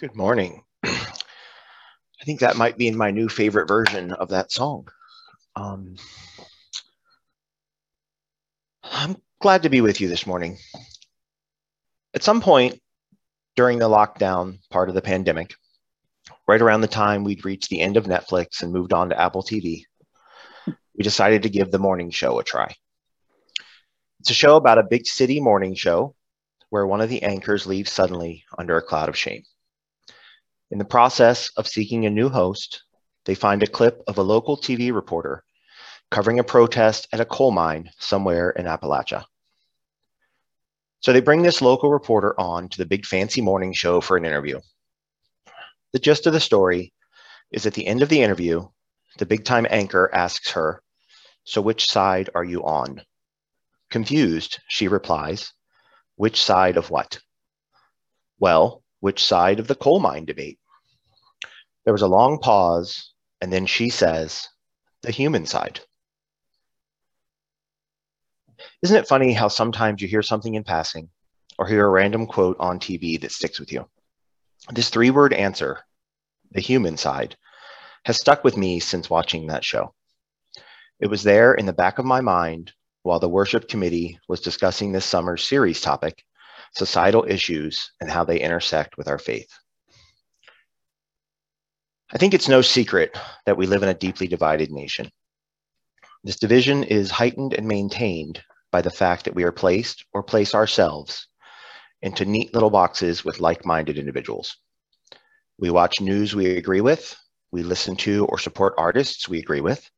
Good morning. I think that might be in my new favorite version of that song. Um, I'm glad to be with you this morning. At some point during the lockdown part of the pandemic, right around the time we'd reached the end of Netflix and moved on to Apple TV, we decided to give the morning show a try. It's a show about a big city morning show where one of the anchors leaves suddenly under a cloud of shame. In the process of seeking a new host, they find a clip of a local TV reporter covering a protest at a coal mine somewhere in Appalachia. So they bring this local reporter on to the big fancy morning show for an interview. The gist of the story is at the end of the interview, the big time anchor asks her, So which side are you on? Confused, she replies, Which side of what? Well, which side of the coal mine debate? There was a long pause, and then she says, the human side. Isn't it funny how sometimes you hear something in passing or hear a random quote on TV that sticks with you? This three word answer, the human side, has stuck with me since watching that show. It was there in the back of my mind while the worship committee was discussing this summer's series topic, societal issues and how they intersect with our faith. I think it's no secret that we live in a deeply divided nation. This division is heightened and maintained by the fact that we are placed or place ourselves into neat little boxes with like minded individuals. We watch news we agree with, we listen to or support artists we agree with,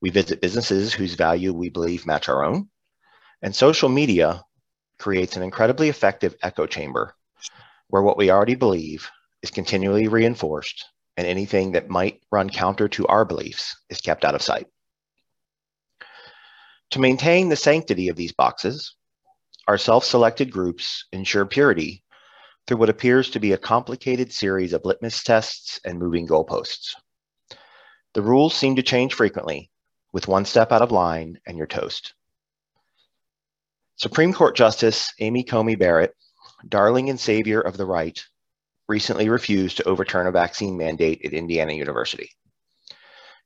we visit businesses whose value we believe match our own, and social media creates an incredibly effective echo chamber where what we already believe is continually reinforced and anything that might run counter to our beliefs is kept out of sight. To maintain the sanctity of these boxes, our self-selected groups ensure purity through what appears to be a complicated series of litmus tests and moving goalposts. The rules seem to change frequently, with one step out of line and you're toast. Supreme Court Justice Amy Coney Barrett, darling and savior of the right, recently refused to overturn a vaccine mandate at Indiana University.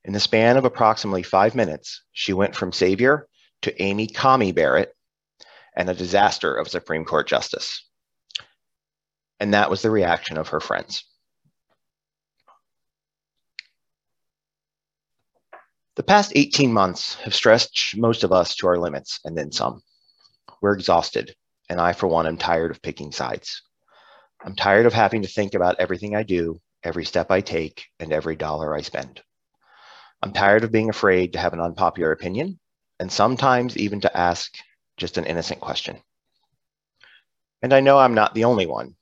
In the span of approximately five minutes, she went from savior to Amy Coney Barrett and a disaster of Supreme Court justice. And that was the reaction of her friends. The past 18 months have stretched most of us to our limits and then some. We're exhausted, and I, for one, am tired of picking sides. I'm tired of having to think about everything I do, every step I take, and every dollar I spend. I'm tired of being afraid to have an unpopular opinion, and sometimes even to ask just an innocent question. And I know I'm not the only one,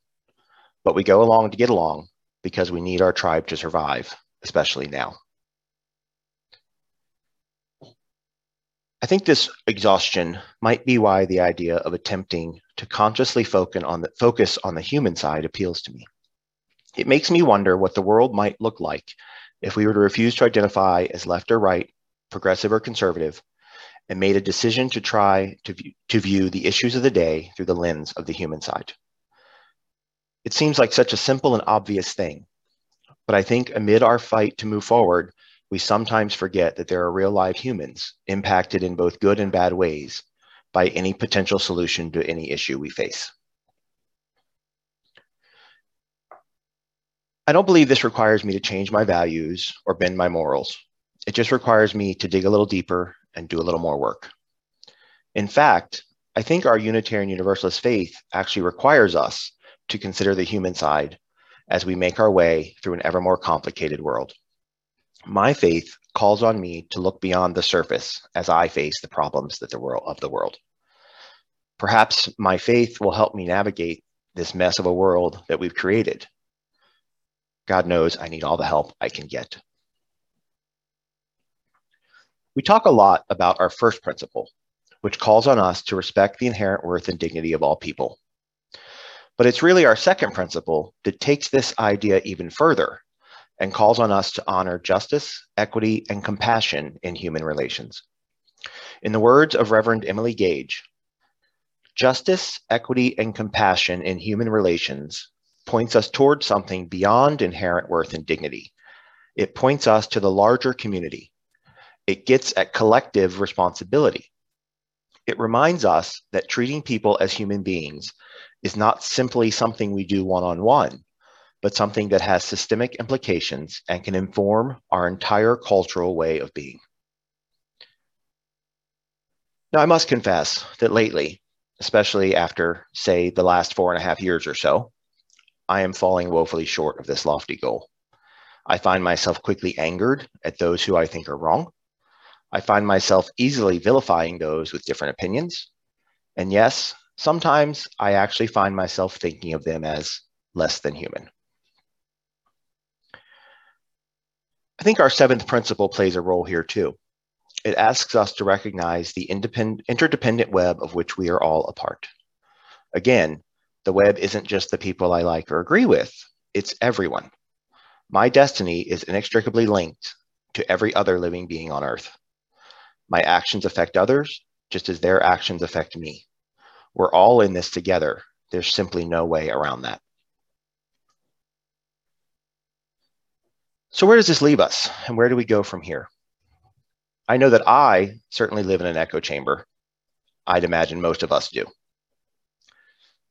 but we go along to get along because we need our tribe to survive, especially now. Think this exhaustion might be why the idea of attempting to consciously focus on the, focus on the human side appeals to me. It makes me wonder what the world might look like if we were to refuse to identify as left or right, progressive or conservative, and made a decision to try to view, to view the issues of the day through the lens of the human side. It seems like such a simple and obvious thing, but I think amid our fight to move forward, we sometimes forget that there are real live humans impacted in both good and bad ways by any potential solution to any issue we face. I don't believe this requires me to change my values or bend my morals. It just requires me to dig a little deeper and do a little more work. In fact, I think our Unitarian Universalist faith actually requires us to consider the human side as we make our way through an ever more complicated world. My faith calls on me to look beyond the surface as I face the problems that the world of the world. Perhaps my faith will help me navigate this mess of a world that we've created. God knows I need all the help I can get. We talk a lot about our first principle, which calls on us to respect the inherent worth and dignity of all people. But it's really our second principle that takes this idea even further and calls on us to honor justice, equity, and compassion in human relations. In the words of Reverend Emily Gage, justice, equity, and compassion in human relations points us toward something beyond inherent worth and dignity. It points us to the larger community. It gets at collective responsibility. It reminds us that treating people as human beings is not simply something we do one on one, but something that has systemic implications and can inform our entire cultural way of being. Now, I must confess that lately, especially after, say, the last four and a half years or so, I am falling woefully short of this lofty goal. I find myself quickly angered at those who I think are wrong. I find myself easily vilifying those with different opinions. And yes, sometimes I actually find myself thinking of them as less than human. I think our seventh principle plays a role here too. It asks us to recognize the interdependent web of which we are all a part. Again, the web isn't just the people I like or agree with, it's everyone. My destiny is inextricably linked to every other living being on earth. My actions affect others just as their actions affect me. We're all in this together. There's simply no way around that. So, where does this leave us, and where do we go from here? I know that I certainly live in an echo chamber. I'd imagine most of us do.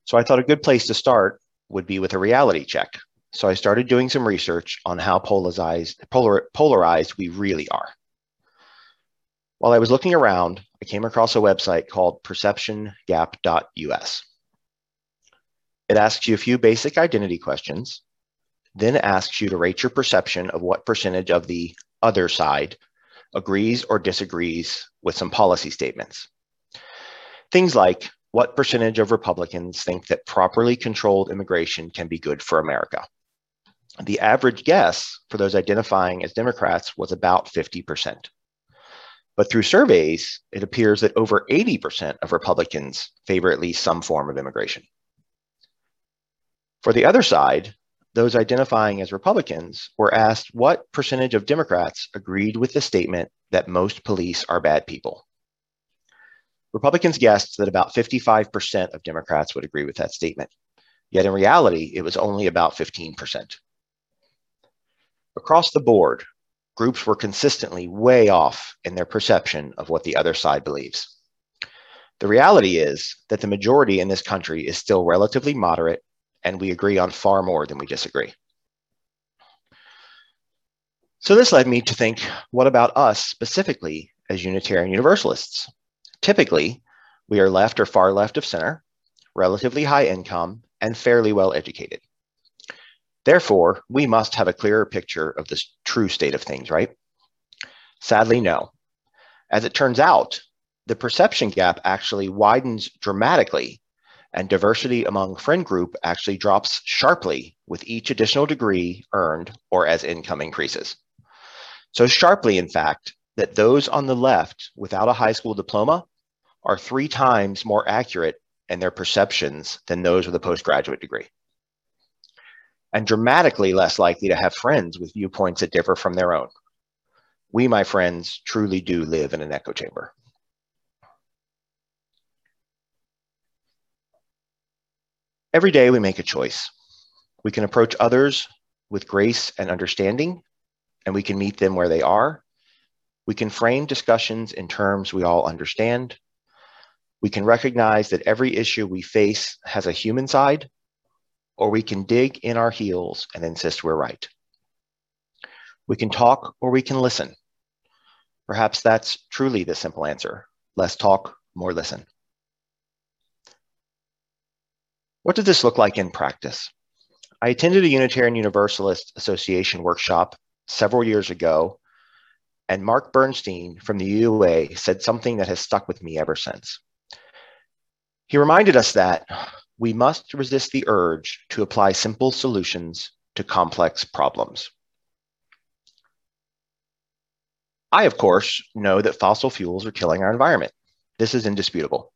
So I thought a good place to start would be with a reality check. So I started doing some research on how polarized, polar, polarized we really are. While I was looking around, I came across a website called perceptiongap.us. It asks you a few basic identity questions, then asks you to rate your perception of what percentage of the other side agrees or disagrees with some policy statements. Things like what percentage of Republicans think that properly controlled immigration can be good for America? The average guess for those identifying as Democrats was about 50%. But through surveys, it appears that over 80% of Republicans favor at least some form of immigration. For the other side, those identifying as Republicans were asked what percentage of Democrats agreed with the statement that most police are bad people. Republicans guessed that about 55% of Democrats would agree with that statement. Yet in reality, it was only about 15%. Across the board, groups were consistently way off in their perception of what the other side believes. The reality is that the majority in this country is still relatively moderate and we agree on far more than we disagree. So this led me to think, what about us specifically as Unitarian Universalists? Typically, we are left or far left of center, relatively high income, and fairly well educated. Therefore, we must have a clearer picture of the true state of things, right? Sadly, no. As it turns out, the perception gap actually widens dramatically and diversity among friend group actually drops sharply with each additional degree earned or as income increases. So sharply, in fact, that those on the left without a high school diploma are three times more accurate in their perceptions than those with a postgraduate degree. And dramatically less likely to have friends with viewpoints that differ from their own. We, my friends, truly do live in an echo chamber. Every day we make a choice. We can approach others with grace and understanding, and we can meet them where they are. We can frame discussions in terms we all understand. We can recognize that every issue we face has a human side, or we can dig in our heels and insist we're right. We can talk or we can listen. Perhaps that's truly the simple answer less talk, more listen. What did this look like in practice? I attended a Unitarian Universalist Association workshop several years ago, and Mark Bernstein from the UA said something that has stuck with me ever since. He reminded us that we must resist the urge to apply simple solutions to complex problems. I, of course, know that fossil fuels are killing our environment. This is indisputable.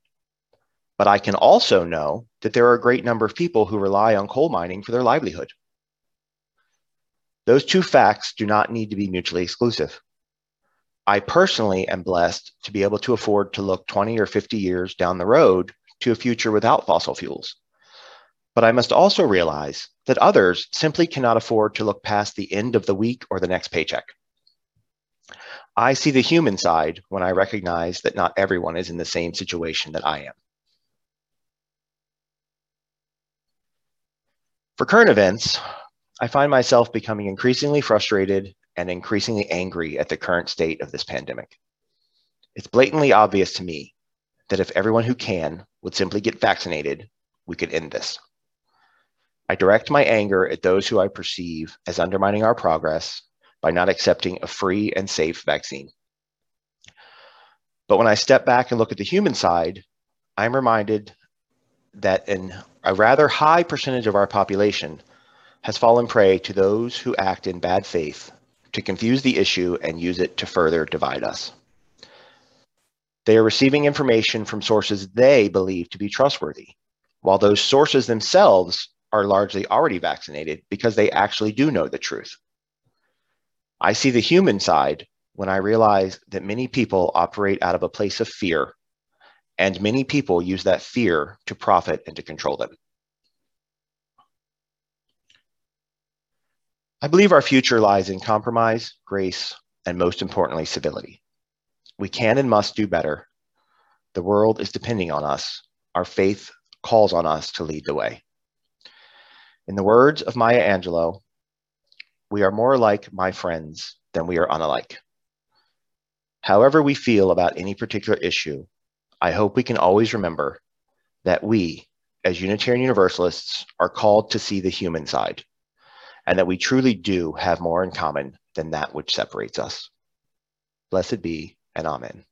But I can also know that there are a great number of people who rely on coal mining for their livelihood. Those two facts do not need to be mutually exclusive. I personally am blessed to be able to afford to look 20 or 50 years down the road to a future without fossil fuels. But I must also realize that others simply cannot afford to look past the end of the week or the next paycheck. I see the human side when I recognize that not everyone is in the same situation that I am. For current events, I find myself becoming increasingly frustrated and increasingly angry at the current state of this pandemic. It's blatantly obvious to me that if everyone who can would simply get vaccinated, we could end this. I direct my anger at those who I perceive as undermining our progress by not accepting a free and safe vaccine. But when I step back and look at the human side, I'm reminded that in a rather high percentage of our population has fallen prey to those who act in bad faith to confuse the issue and use it to further divide us. They are receiving information from sources they believe to be trustworthy, while those sources themselves are largely already vaccinated because they actually do know the truth. I see the human side when I realize that many people operate out of a place of fear, and many people use that fear to profit and to control them. I believe our future lies in compromise, grace, and most importantly, civility. We can and must do better. The world is depending on us. Our faith calls on us to lead the way. In the words of Maya Angelou, we are more like my friends than we are unalike. However, we feel about any particular issue, I hope we can always remember that we, as Unitarian Universalists, are called to see the human side, and that we truly do have more in common than that which separates us. Blessed be, and Amen.